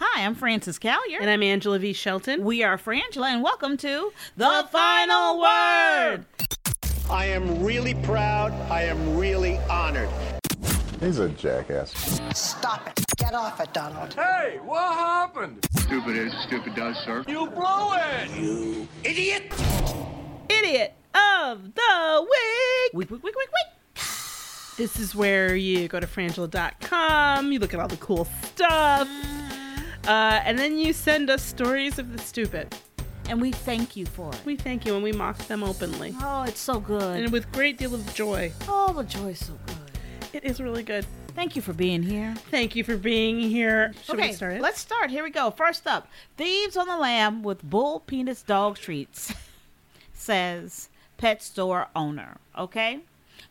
Hi, I'm Frances Callier. And I'm Angela V. Shelton. we are Frangela, and welcome to The Final Word. I am really proud. I am really honored. He's a jackass. Stop it. Get off it, Donald. Hey, what happened? Stupid is, stupid does, sir. You blew it! You idiot! Idiot of the Week. Week, week, week, week, week. This is where you go to frangela.com, you look at all the cool stuff, uh, and then you send us stories of the stupid. And we thank you for it. We thank you and we mock them openly. Oh, it's so good. And with great deal of joy. Oh, the joy's so good. It is really good. Thank you for being here. Thank you for being here. Should okay, we start it? let's start. Here we go. First up, thieves on the lam with bull penis dog treats, says pet store owner. Okay,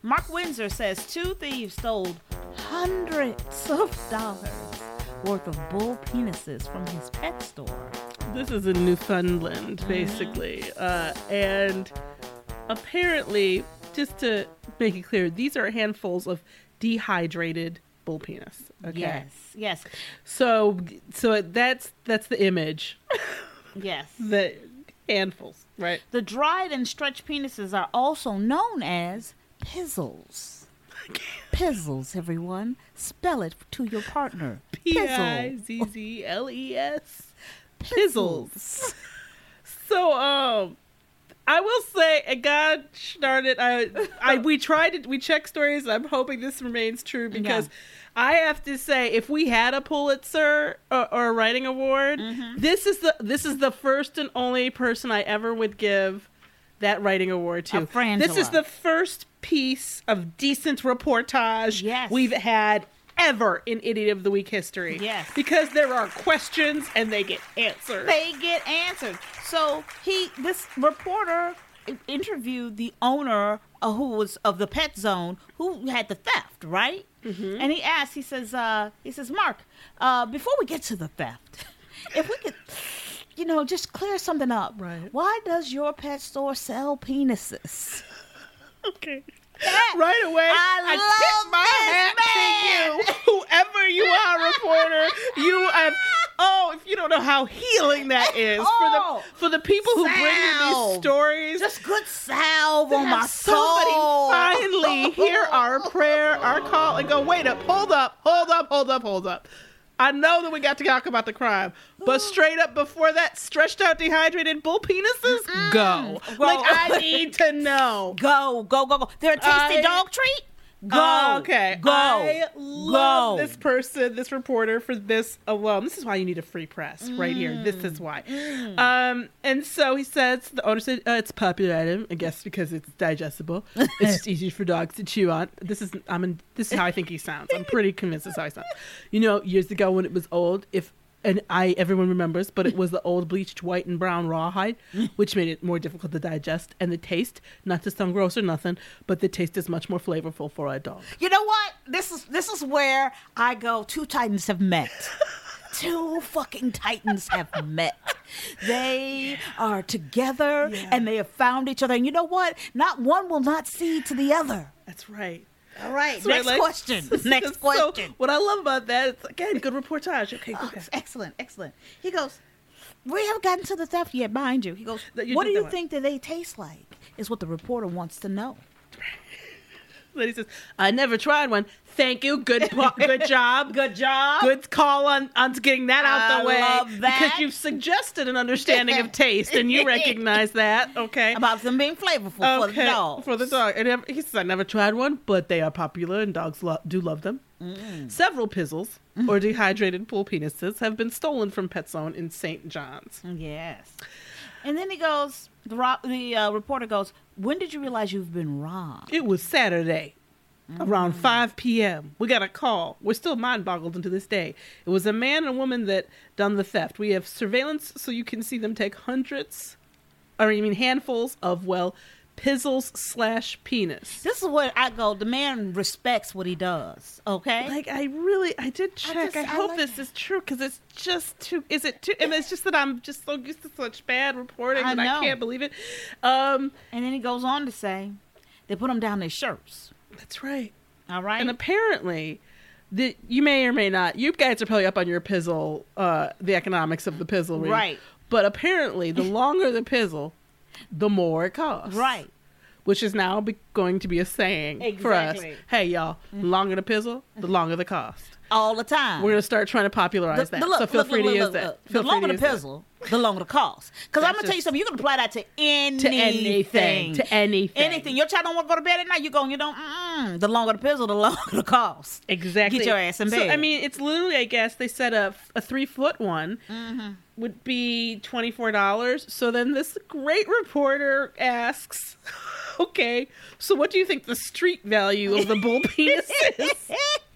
Mark Windsor says two thieves stole hundreds of dollars worth of bull penises from his pet store. This is in Newfoundland, basically. Uh, and apparently, just to make it clear, these are handfuls of dehydrated bull penis. Okay. Yes, yes, So, so that's that's the image. yes. The handfuls, right? The dried and stretched penises are also known as pizzles. Pizzles, everyone. Spell it to your partner. P I Z Z L E S. Pizzles. So, um, I will say, and God started. I, I, we tried to, we check stories. I'm hoping this remains true because Yeah. I have to say, if we had a Pulitzer or, or a writing award, Mm-hmm. this is the this is the first and only person I ever would give that writing award too. Frangela. This is the first piece of decent reportage Yes. we've had ever in Idiot of the Week history. Yes. Because there are questions and they get answered. They get answered. So he, this reporter, interviewed the owner uh, who was of the pet zone who had the theft, right? Mm-hmm. And he asked, he says, uh, he says, Mark, uh, before we get to the theft, if we could, you know, just clear something up. Right. Why does your pet store sell penises? okay. Right away, I love tip my hat to you, whoever you are, reporter. You have. Oh, if you don't know how healing that is Oh, for the for the people who bring you these stories. Just good salve on my somebody soul. finally hear our prayer, our call, and go, wait up, hold up, hold up, hold up, hold up. I know that we got to talk about the crime, but straight up before that, stretched out, dehydrated bull penises, go. Well- like I need to know. Go, go, go, go. They're a tasty I- dog treat. Go. Oh, okay. Go. I love Go. this person, this reporter for this alone. This is why you need a free press right here. This is why. Mm. Um, and so he says, the owner said, uh, it's a popular item, I guess because it's digestible. it's just easy for dogs to chew on. This is, I'm in, this is how I think he sounds. I'm pretty convinced this is how he sounds. You know, years ago when it was old, if and I everyone remembers, but it was the old bleached white and brown rawhide, which made it more difficult to digest, and the taste, not to sound gross or nothing, but the taste is much more flavorful for a dog. You know what? This is this is where I go. Two titans have met. Two fucking titans have met. They are together and they have found each other. And you know what? Not one will not see to the other. That's right. All right. So Next like- question. Next So, question. what I love about that is again good reportage. Okay, Oh, okay. excellent, excellent. He goes, We haven't gotten to the theft yet, mind you. He goes, What do you one. think that they taste like? Is what the reporter wants to know. Then he says, "I never tried one. Thank you. Good, po- good job. Good job. Good call on on getting that out I the way love that. because you've suggested an understanding of taste and you recognize that. Okay. About them being flavorful for the dog. For the dog. And he says, I never tried one, but they are popular and dogs lo- do love them. Mm. Several pizzles or dehydrated pool penises have been stolen from Pet Zone in St. John's. Yes. And then he goes, the, ro- the uh, reporter goes, When did you realize you've been robbed? It was Saturday. Around 5 p.m., we got a call. We're still mind boggled into this day. It was a man and a woman that done the theft. We have surveillance so you can see them take hundreds, or I mean handfuls of, well, pizzles slash penis. This is where I go. The man respects what he does. Okay. Like I really, I did check. I, just- I hope like this that. is true because it's just too. Is it too? And it's just that I'm just so used to such bad reporting I that know. I can't believe it. Um, and then he goes on to say, they put them down their shirts. that's right. All right. And apparently, the you may or may not. You guys are probably up on your pizzle, uh, the economics of the pizzle. Right. But apparently, the longer the pizzle, the more it costs. right. Which is now be- going to be a saying for us. Hey, y'all, the longer the pizzle, the longer the cost. All the time. We're gonna start trying to popularize that. look, so feel look, free look, to use look, that. look. Feel The longer the that. the longer the cost. Because I'm gonna tell you something. You can apply that to anything. To anything. To anything. Anything. Your child don't want to go to bed at night. You go and you don't. Mm-mm. The longer the pizzle, the longer the cost. Exactly. Get your ass in So, bed. I mean, it's literally, I guess, they said a, a three foot one Mm-hmm. would be $24. So then this great reporter asks, okay, so what do you think the street value of the bull penis is?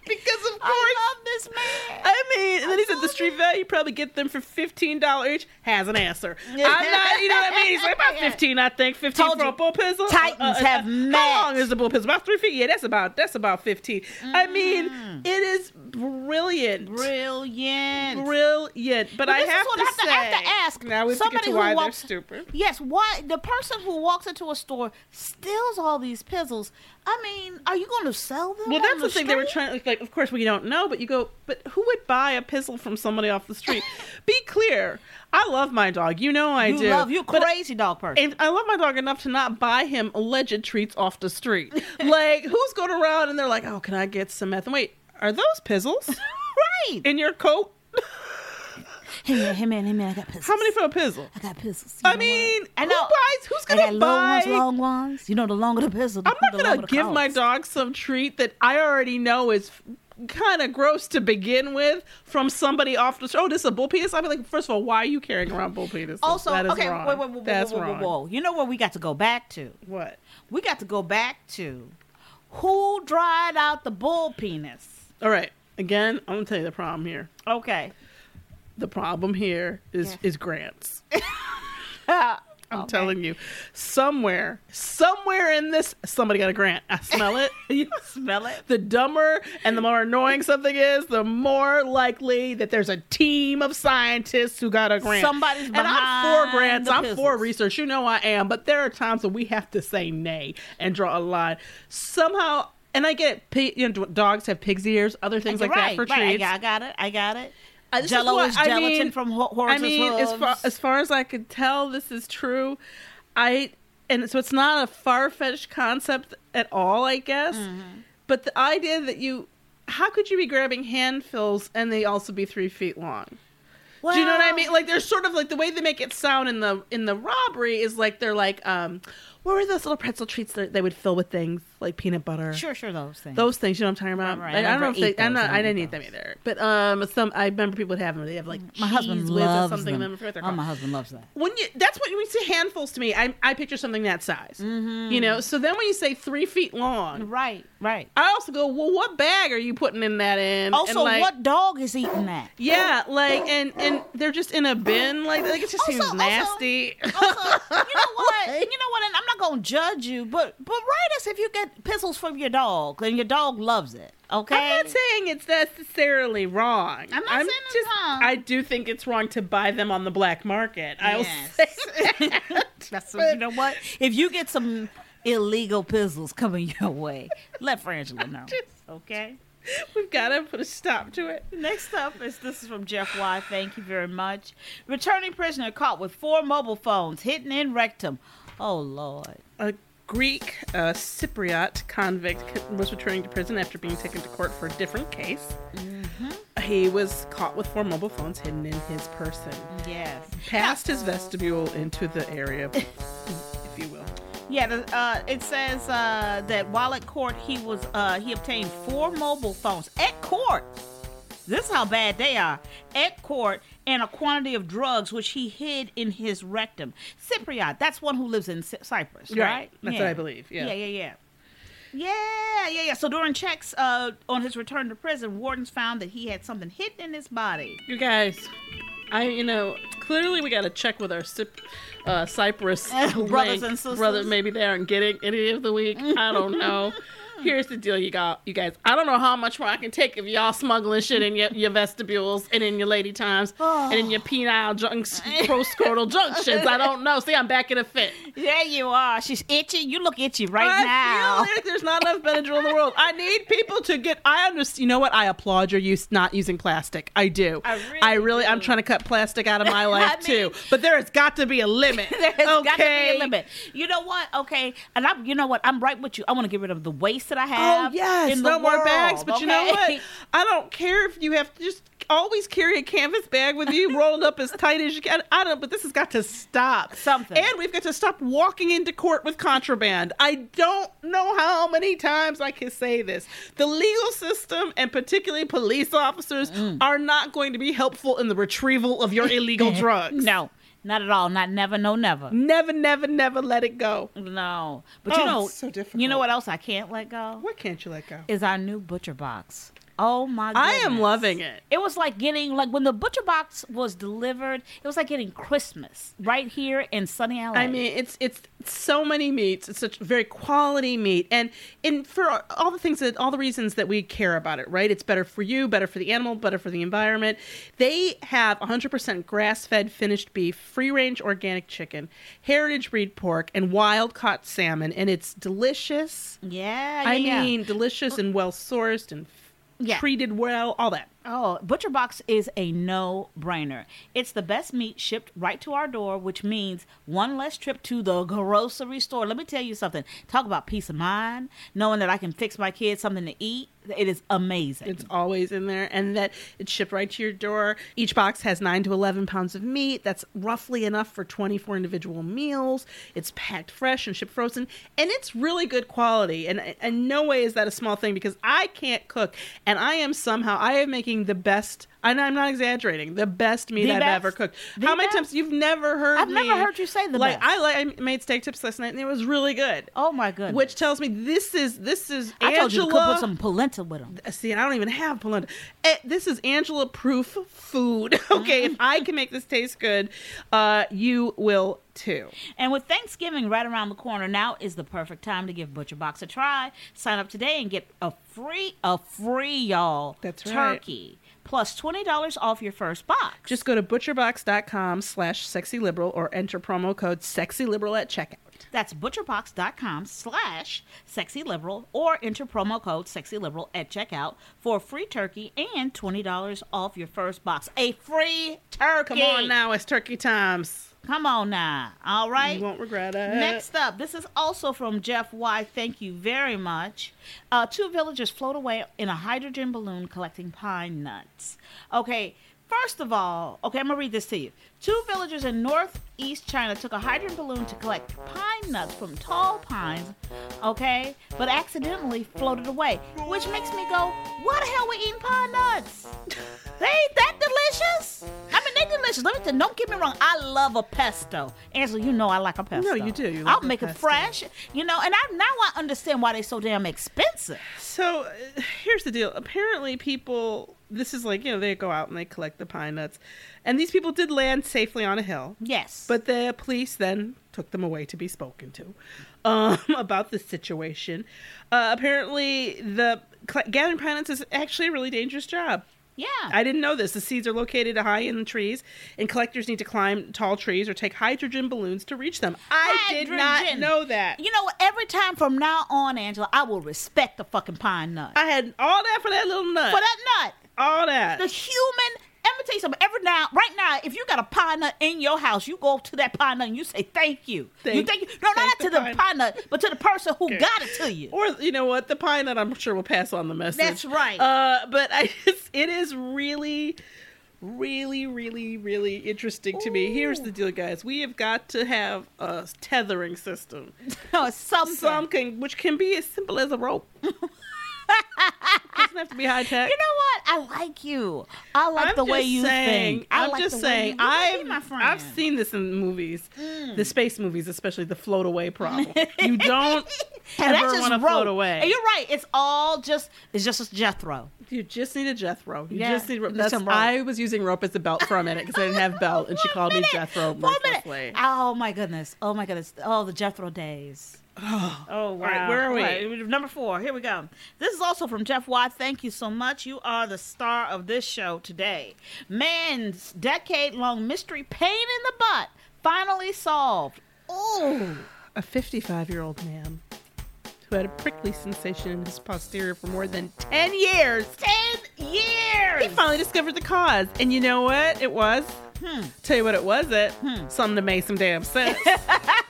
Because of course. I this man. I mean, and then he said the street value you probably get them for fifteen dollars each. Has an answer. I'm not, you know what I mean? He's like about fifteen, I think. Fifteen Told for a you. bull pizzle. Uh, Titans uh, have uh, How met. long is the bull pizzle? About three feet. Yeah, that's about that's about fifteen. I mean, Mm. it is brilliant. Brilliant. Brilliant, but, But I have to I say. Have to ask. Now we have to get Somebody to who why they're walks- stupid. Yes, why the person who walks into a store steals all these pizzles? I mean, are you going to sell them? Well, that's the, thing they were trying. Like, of course, we don't know, but you go. But who would buy a pizzle from somebody off the street? Be clear. I love my dog. You know I You do. love you crazy dog person. And I love my dog enough to not buy him alleged treats off the street. like, who's going around and they're like, "Oh, can I get some meth?" And wait, are those pizzles right. in your coat? Hey man, hey man, hey man, I got pizzles. How many for a pizzle? I got pizzles. You I mean? I who buys? Who's gonna got buy? long ones, long ones. You know, the longer the pizzle, the, I'm not gonna give my dog some treat that I already know is kind of gross to begin with from somebody off the show. Oh, this is a bull penis. I'd be like, first of all, why are you carrying around bull penises? Also, that is okay, wrong. wait, wait, wait, That's wrong. whoa. You know where we got to go back to? What? We got to go back to who dried out the bull penis. All right. Again, I'm gonna tell you the problem here. Okay. The problem here is Yeah. is grants. I'm I'm telling you, somewhere, somewhere in this, somebody got a grant. I smell it. you smell it. the dumber and the more annoying something is, the more likely that there's a team of scientists who got a grant. Somebody's and I'm for grants. I'm for research. You know I am. But there are times when we have to say nay and draw a line. Somehow, and I get it. You know, dogs have pig's ears, other things like right, that for right. treats. I got it. I got it. Uh, this is Jello what- is, I gelatin mean- from ho- I mean, as far as far as I could tell, this is true. I and so it's not a far fetched concept at all, I guess. Mm-hmm. But the idea that you, how could you be grabbing handfulls and they also be three feet long? Do you know what I mean? Like there's sort of like the way they make it sound in the in the robbery is like they're like um, what were those little pretzel treats that they would fill with things like peanut butter? Sure, sure, those things. Those things, you know what I'm talking about? Right, right. I, I don't know if they. I'm not. I didn't eat them either. But um, some I remember people would have them. They have like my husband cheese whiz or loves something. them. I forget what they're Oh, called. my husband loves that. When you that's what you say handfuls to me, I I picture something that size. Mm-hmm. You know. So then when you say three feet long, Right, right. I also go, well, what bag are you putting in that in? Also, And, like, what dog is eating that? Yeah, like and and they're just in a bin. Like, like it just Also- seems also- nasty. Also, you know what? You know what? And I'm not gonna judge you, but but write us if you get pizzles from your dog and your dog loves it. Okay. I'm not saying it's necessarily wrong. I'm not saying it's wrong. I do think it's wrong to buy them on the black market. I'll Yes. say That's you know what? If you get some illegal pizzles coming your way. Let Frangela know. Okay. We've got to put a stop to it. Next up is this is from Jeff Y. Thank you very much. Returning prisoner caught with four mobile phones hidden in rectum. Oh Lord. A Greek uh, Cypriot convict was returning to prison after being taken to court for a different case. He was caught with four mobile phones hidden in his person. Yes. Past his vestibule into the area, if you will. Yeah, uh, it says uh, that while at court, he was uh, he obtained four mobile phones at court. This is how bad they are at court, and a quantity of drugs which he hid in his rectum. Cypriot, that's one who lives in Cy- Cyprus, right? Right. That's what I believe, yeah. yeah, yeah, yeah. Yeah, yeah, yeah. So during checks uh, on his return to prison, wardens found that he had something hidden in his body. You guys, I you know clearly we got to check with our uh, Cyprus Brothers and sisters. Brother, maybe they aren't getting any of the week. I don't know. Hmm. Here's the deal, you got you guys. I don't know how much more I can take of y'all smuggling shit in your, your vestibules and in your lady times and in your penile junks, proscrotal junctions. I don't know. See, I'm back in a fit. There you are. She's itchy. You look itchy right I now. feel like there's not enough Benadryl in the world. I need people to get. I understand. You know what? I applaud your use not using plastic. I do. I really I'm do. trying to cut plastic out of my life I too. But there has got to be a limit. There's got to be Okay? a limit. You know what? Okay, and I'm. You know what? I'm right with you. I want to get rid of the waste that I Oh have. yes, in the no more bags. But you know what? I don't care if you have to just always carry a canvas bag with you, rolled up as tight as you can. I don't. But this has got to stop. Something. And we've got to stop walking into court with contraband. I don't know how many times I can say this. The legal system and particularly police officers Mm. are not going to be helpful in the retrieval of your illegal drugs. No, not at all. Not never. No, never. Never, never, never let it go. No. But oh, you Oh, know, it's so difficult. you know what else I can't let go What can't you let go? is our new butcher box. Oh my! God. I am loving it. It was like getting like when the butcher box was delivered. It was like getting Christmas right here in sunny LA. I mean, it's it's so many meats. It's such very quality meat, and and for all the things that all the reasons that we care about it, right? It's better for you, better for the animal, better for the environment. They have 100% grass-fed finished beef, free-range organic chicken, heritage breed pork, and wild-caught salmon, and it's delicious. yeah, I yeah, yeah. mean, delicious and well sourced and Yeah. treated well, all that. Oh, Butcher Box is a no brainer. It's the best meat shipped right to our door, which means one less trip to the grocery store. Let me tell you something. Talk about peace of mind, knowing that I can fix my kids something to eat. It is amazing. It's always in there, and that it's shipped right to your door. Each box has nine to eleven pounds of meat. That's roughly enough for twenty-four individual meals. It's packed fresh and shipped frozen, and it's really good quality. And in no way is that a small thing because I can't cook, and I am somehow I am making the best. And I'm not exaggerating. The best meat The I've best? ever cooked. The How many best? times you've never heard? I've never heard you say the like best. I like I made steak tips last night, and it was really good. oh my goodness. Which tells me this is this is I told you to Angela- cook with some polenta with them. See, and I don't even have polenta. Eh, this is Angela proof food. okay, if I can make this taste good, uh, you will too. And with Thanksgiving right around the corner, now is the perfect time to give Butcher Box a try. Sign up today and get a free, a free, y'all. That's right. Turkey plus twenty dollars off your first box. Just go to butcherbox.com slash sexyliberal or enter promo code sexyliberal at checkout. That's butcherbox.com slash sexyliberal or enter promo code sexyliberal at checkout for free turkey and $20 off your first box. A free turkey. Come on now, it's turkey times. Come on now. All right. You won't regret it. Next up, this is also from Jeff Y. Thank you very much. Uh, two villagers float away in a hydrogen balloon collecting pine nuts. Okay, first of all, okay, I'm gonna read this to you. Two villagers in northeast China took a hydrogen balloon to collect pine nuts from tall pines, okay, but accidentally floated away, which makes me go, why the hell we eating pine nuts? They ain't that delicious. I mean, they delicious. Let me tell you, don't get me wrong. I love a pesto. Angela, you know I like a pesto. No, you do. You I'll make it fresh, you know. And I now I understand why they're so damn expensive. So uh, here's the deal. Apparently, people. This is like you know they go out and they collect the pine nuts, and these people did land safely on a hill. Yes, But the police then took them away to be spoken to um, about the situation. Uh, apparently, the gathering pine nuts is actually a really dangerous job. Yeah. I didn't know this. The seeds are located high in the trees, and collectors need to climb tall trees or take hydrogen balloons to reach them. I did not know that. You know? Every time from now on, Angela, I will respect the fucking pine nut. I had all that for that little nut. For that nut. All that. The human. Let me tell you something. Every now, right now, if you got a pine nut in your house, you go to that pine nut and you say thank you. you Thank- thank you. No, thank not the to the pine- nut, but to the person who Okay. got it to you. or you know what, the pine nut. I'm sure will pass on the message. That's right. Uh, but I just, it is really, really, really, really interesting to me. Here's the deal, guys. We have got to have a tethering system, No, something. some can, which can be as simple as a rope. Doesn't have to be high tech. You know what? I like you. I like I'm the way you saying, think. I I'm like just saying. you, you might be I've. I've seen this in movies, hmm. the space movies, especially the float away problem. you don't ever want to float away. And you're right. It's all just. It's just a Jethro. You just need a Jethro. You Yeah, just need rope. That's, some rope. I was using rope as a belt for a minute because I didn't have belt, and she called me Jethro minute. Oh my goodness. Oh my goodness. Oh, the Jethro days. Oh, wow. right, where are we? Right, Number four. Here we go. This is also from Jeff Watt. Thank you so much. You are the star of this show today. Man's decade long mystery pain in the butt finally solved. Oh. A 55 year old man who had a prickly sensation in his posterior for more than 10 years. 10 years. He finally discovered the cause. And you know what it was? Hmm. Tell you what it wasn't. Something that made some damn sense.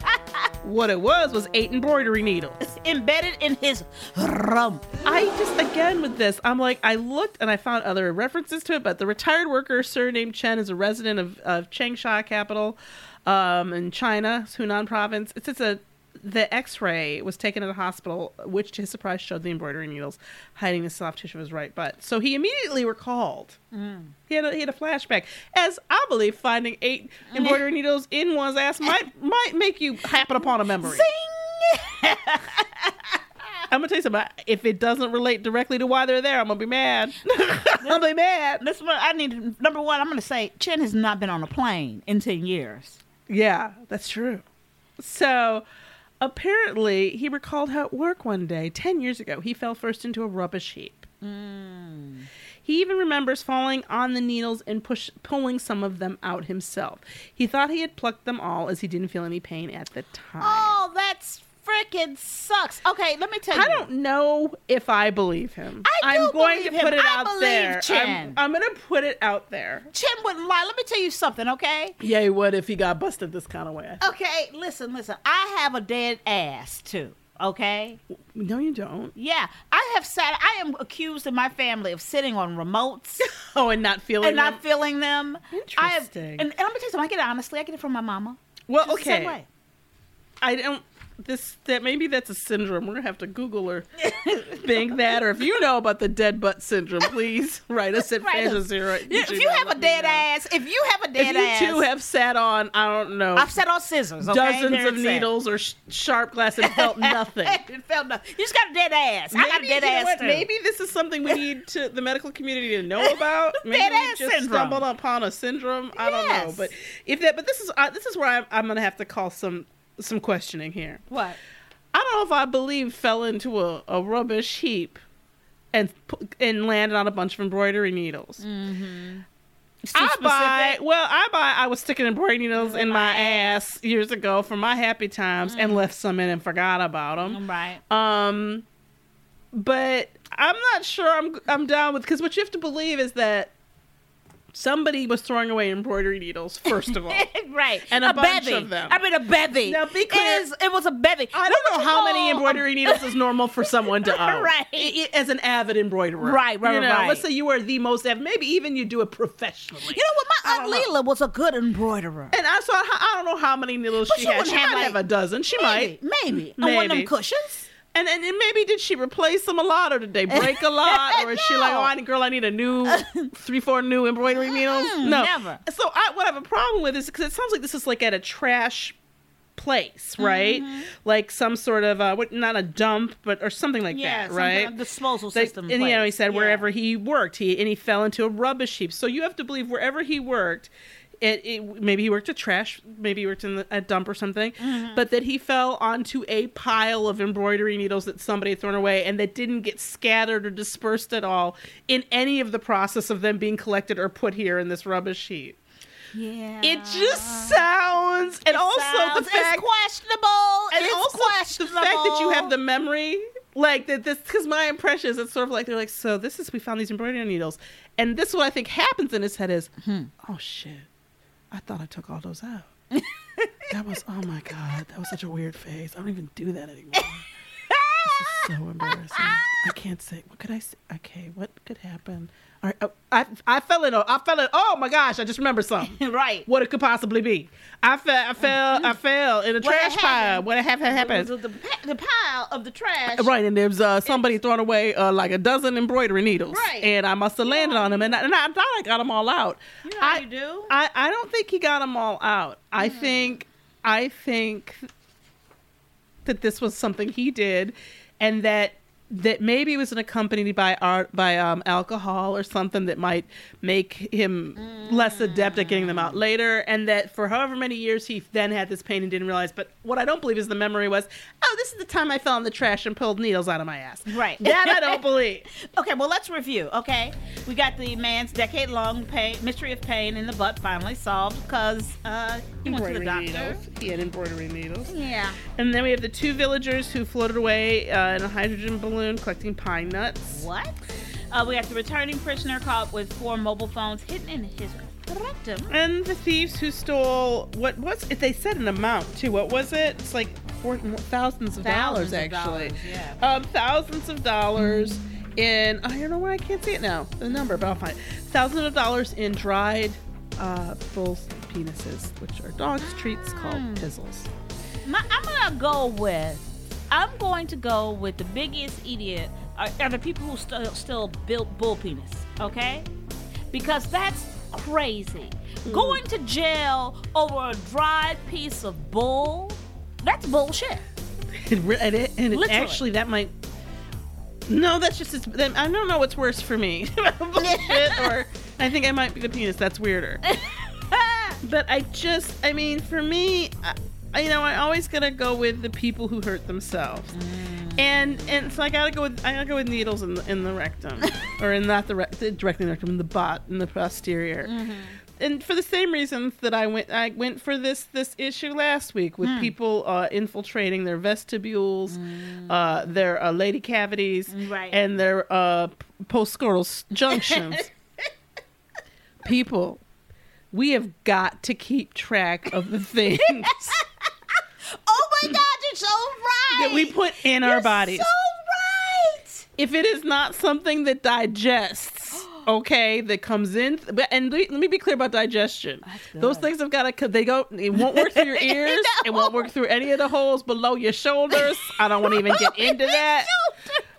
what it was was eight embroidery needles. Embedded in his rump. I just again with this, I'm like, I looked and I found other references to it, but the retired worker surnamed Chen is a resident of, of Changsha capital, um, in China, Hunan province. It's it's a the X-ray was taken at the hospital, which to his surprise showed the embroidery needles hiding the soft tissue of his right butt. So he immediately recalled. Mm. He had a, he had a flashback, as I believe finding eight embroidery needles in one's ass might might make you happen upon a memory. I'm gonna tell you something. If it doesn't relate directly to why they're there, I'm gonna be mad. I'm gonna be mad. This one, I need number one. I'm going to say Chen has not been on a plane in ten years. Yeah, that's true. So apparently, he recalled how at work one day, 10 years ago, he fell first into a rubbish heap. Hmm. He even remembers falling on the needles and push, pulling some of them out himself. He thought he had plucked them all as he didn't feel any pain at the time. Oh, that's freaking sucks. Okay, let me tell you. I don't know if I believe him. I do am going believe to him. put it I out believe there. Chen. I'm, I'm going to put it out there. Chen wouldn't lie. Let me tell you something, okay? Yeah, he would if he got busted this kind of way. Okay, listen, listen. I have a dead ass too. Okay. No, you don't. Yeah, I have sat. I am accused in my family of sitting on remotes Oh, and not feeling and not feeling them. I have, Interesting. and, I'm gonna tell you something. I get it honestly. I get it from my mama. Well, Just okay. I don't. This that maybe that's a syndrome. We're gonna have to Google or think that, or if you know about the dead butt syndrome, please write us at Fantasy. Zero. If you have a dead ass, if you have a if dead you ass, two have sat on, I don't know, I've sat on scissors. Okay? dozens of needles or sh- sharp glass and felt nothing. it felt nothing. You just got a dead ass. I got a dead you ass too. Maybe this is something we need to the medical community to know about. Maybe Dead we ass just syndrome. stumbled upon a syndrome. I don't know, but if that, but this is uh, this is where I'm, I'm gonna have to call some some questioning here. What? I don't know if I believe fell into a, a rubbish heap and and landed on a bunch of embroidery needles. I buy well, I buy. I was sticking embroidery needles in my ass years ago for my happy times and left some in and forgot about them. Right. Um, but I'm not sure I'm I'm down with because what you have to believe is that somebody was throwing away embroidery needles first of all. right. And a bunch bevy. of them. I mean, a bevy. Now, be clear. It, is, it was a bevy. I don't know how many embroidery needles is normal for someone to own. Right. I- I- as an avid embroiderer. Right, right, you know, right. Let's say you are the most avid. Maybe even you do it professionally. You know what? My aunt. Leela was a good embroiderer. and I saw. I don't know how many needles But she she had. She have, might like- have a dozen. She Maybe, might. maybe. maybe And one of them cushions. And, and and maybe did she replace them a lot, or did they break a lot, or is she like, oh, I need, girl, I need a new three, four new embroidery needles? no, never. So I, what I have a problem with is because it sounds like this is like at a trash place, right? Mm-hmm. Like some sort of uh, not a dump, but or something like Yeah, that, right? kind of disposal That- system. and you know, he said Yeah. wherever he worked, he and he fell into a rubbish heap. So you have to believe wherever he worked, it, it maybe he worked at trash, maybe he worked in the, a dump or something, Mm-hmm. but that he fell onto a pile of embroidery needles that somebody had thrown away and that didn't get scattered or dispersed at all in any of the process of them being collected or put here in this rubbish heap. Yeah. It just sounds, and also Sounds- the fact, it's questionable. and it's also questionable. the fact that you have the memory, like that. This because my impression is it's sort of like they're like, so this is we found these embroidery needles, and this is what I think happens in his head is, Hmm. oh shit, I thought I took all those out. that was oh my god, that was such a weird phase. I don't even do that anymore. this is so embarrassing. I can't say. What could I say? Okay, what could happen? Oh, I I fell in. a- I fell in. Oh my gosh! I just remembered something. right. What it could possibly be? I fell. I fell. I fell in a What trash pile. What happened? happened? The, the, the pile of the trash. Right, and there was uh, somebody throwing away uh, like a dozen embroidery needles, Right. and I must have landed on them, and I, and I thought I got them all out. You know how I, you do. I, I don't think he got them all out. I Hmm. think I think that this was something he did, and that that maybe it was accompanied by art by um, alcohol or something that might make him less adept at getting them out later, and that for however many years he then had this pain and didn't realize. But what I don't believe is the memory was, oh, this is the time I fell in the trash and pulled needles out of my ass. Right. That I don't believe. Okay, well, let's review. Okay, we got the man's decade-long pain, mystery of pain in the butt finally solved because uh, he went to the doctor. He had embroidery needles. Yeah. And then we have the two villagers who floated away uh, in a hydrogen balloon collecting pine nuts. What? Uh, we got the returning prisoner caught with four mobile phones hidden in his rectum. And the thieves who stole what was it? They said an amount too. What was it? It's like four, thousands of Thousands dollars of actually. dollars, yeah. Um, thousands of dollars in. I don't know why I can't see it now. The number, but I'll find it. Thousands of dollars in dried uh, bull penises, which are dogs' treats called Hmm. pizzles. My, I'm gonna go with. I'm going to go with the biggest idiot are, are the people who still still build bull penis. Okay, because that's crazy. Hmm. Going to jail over a dried piece of bull. That's bullshit. And it, and it actually that might. No, that's just. Then I don't know what's worse for me, bullshit, or I think I might be the penis. That's weirder. but I just, I mean, for me, I- you know, I always gotta go with the people who hurt themselves, and and so I gotta go with I gotta go with needles in the in the rectum, or in not the rec- directly in the rectum, in the butt, in the posterior. And for the same reasons that I went I went for this this issue last week with people uh, infiltrating their vestibules, uh, their uh, lady cavities, Right. and their uh, junctions. people, we have got to keep track of the things Oh my God, you're so right. that we put in our You're bodies. So right. if it is not something that digests, okay, that comes in, but and let let me be clear about digestion. Those things have got to. They go. It won't work through your ears. It won't work through any of the holes below your shoulders. I don't want to even get into that.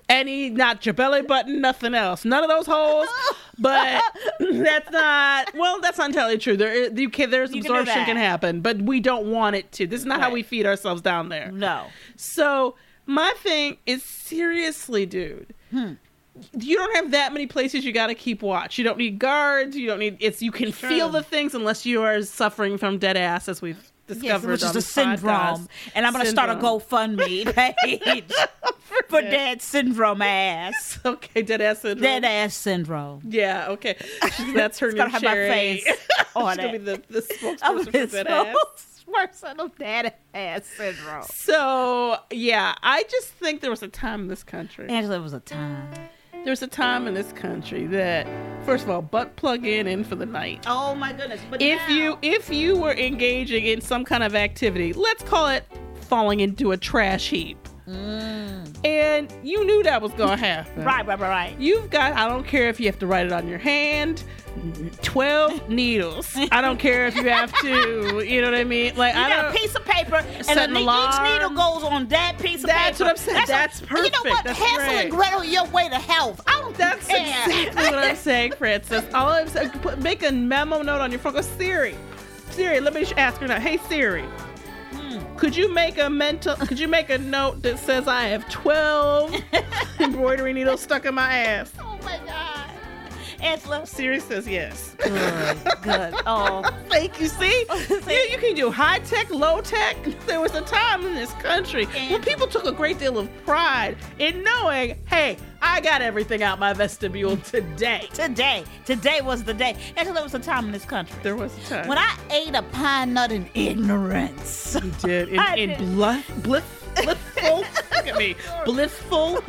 Any, not your belly button, nothing else. None of those holes. Oh. But that's not. Well, that's not entirely true. There, you can. There's You absorption can that. happen, but we don't want it to. This is not how we feed ourselves down there. No. So my thing is seriously, dude. Hmm. You don't have that many places you got to keep watch. You don't need guards. You don't need. It's you can feel the things unless you are suffering from dead ass, as we've Yes, which is the syndrome. And I'm going to start a GoFundMe page for dead syndrome ass. Okay, dead ass syndrome. Dead ass syndrome. Yeah. Okay. That's her It's new gonna have my face on She's gonna be the, the spokesperson oh, for dead ass. person of dead ass syndrome. So yeah, I just think there was a time in this country. Angela, it was a time. There was a time in this country that, first of all, butt plug in in for the night. Oh my goodness! But if now- you if you were engaging in some kind of activity, let's call it falling into a trash heap, mm. And you knew that was gonna happen, right, right, right, right. You've got. I don't care if you have to write it on your hand. Twelve needles. I don't care if you have to. You know what I mean? Like You I got a piece of paper, and an each alarm. needle goes on that piece of That's paper. That's what I'm saying. That's perfect. You know what? That's Hansel great. and Gretel, your way to health. I don't That's care. exactly what I'm saying, Frances. All I'm saying, put, make a memo note on your phone. Go Siri. Siri, let me ask her now. Hey Siri, could you make a mental? Could you make a note that says I have 12 embroidery needles stuck in my ass? Oh my god. Angela. Siri says yes. Good, good. Oh, Thank you. See, you, you can do high tech, low tech. There was a time in this country when people took a great deal of pride in knowing, hey, I got everything out my vestibule today. today, today was the day. Angela, there was a time in this country There was a time. when I ate a pine nut in ignorance. You did in, in did. bluff, bliss, blissful. look at me, blissful,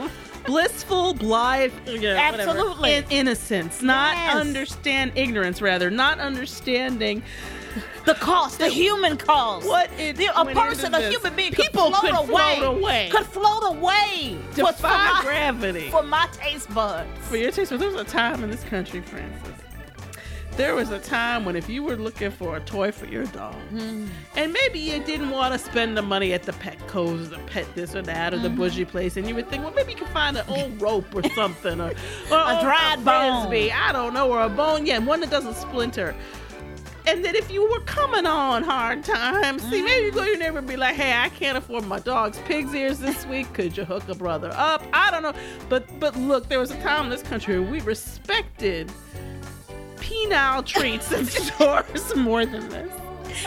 blissful, blithe. Yeah. Absolutely. In, innocence, not Yes. understand ignorance. Rather, not understanding The cost, the human cost. What it The- a person, a this. human being, People could float could away, float away. could float away for, for defy my, gravity. for my taste buds. For your taste, but there was a time in this country, Frances. There was a time when if you were looking for a toy for your dog, Mm-hmm. and maybe you didn't want to spend the money at the pet codes, the pet this or that, or the Mm-hmm. bougie place, and you would think, well, maybe you can find an old rope or something, or, or A dried bone. frisbee, I don't know, or a bone, yeah, one that doesn't splinter. And that if you were coming on hard times, see, maybe you go to your neighbor and be like, "Hey, I can't afford my dog's pig's ears this week. Could you hook a brother up?" I don't know, but but look, there was a time in this country where we respected penile treats in stores more than this.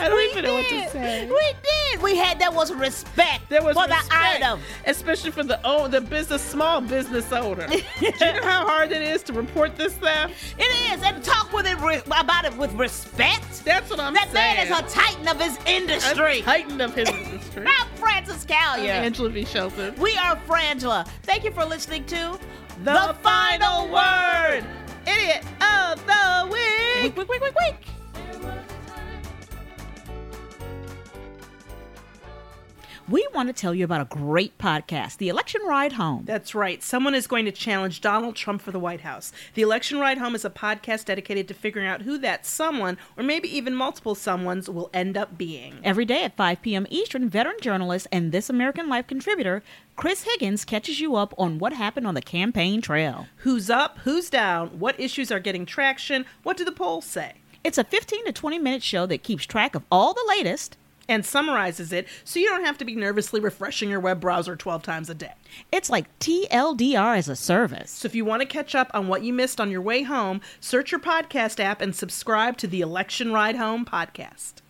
I don't we even know what to say. We did. We had there was respect There was for respect, the item. especially for the oh, the business, small business owner. Do you know how hard it is to report this theft? It is, and talk with it re- about it with respect. That's what I'm that saying. man is a titan of his industry. A titan of his industry. I'm Frances Callier. Angela V. Shelton. We are Frangela. Thank you for listening to The, final word. Idiot of the We want to tell you about a great podcast, The Election Ride Home. That's right. Someone is going to challenge Donald Trump for the White House. The Election Ride Home is a podcast dedicated to figuring out who that someone, or maybe even multiple someones, will end up being. Every day at 5 p.m. Eastern, veteran journalist and This American Life contributor Chris Higgins catches you up on what happened on the campaign trail. Who's up? Who's down? What issues are getting traction? What do the polls say? It's a 15 to 20 minute show that keeps track of all the latest. And summarizes it so you don't have to be nervously refreshing your web browser 12 times a day. It's like TLDR as a service. So if you want to catch up on what you missed on your way home, search your podcast app and subscribe to the Election Ride Home podcast.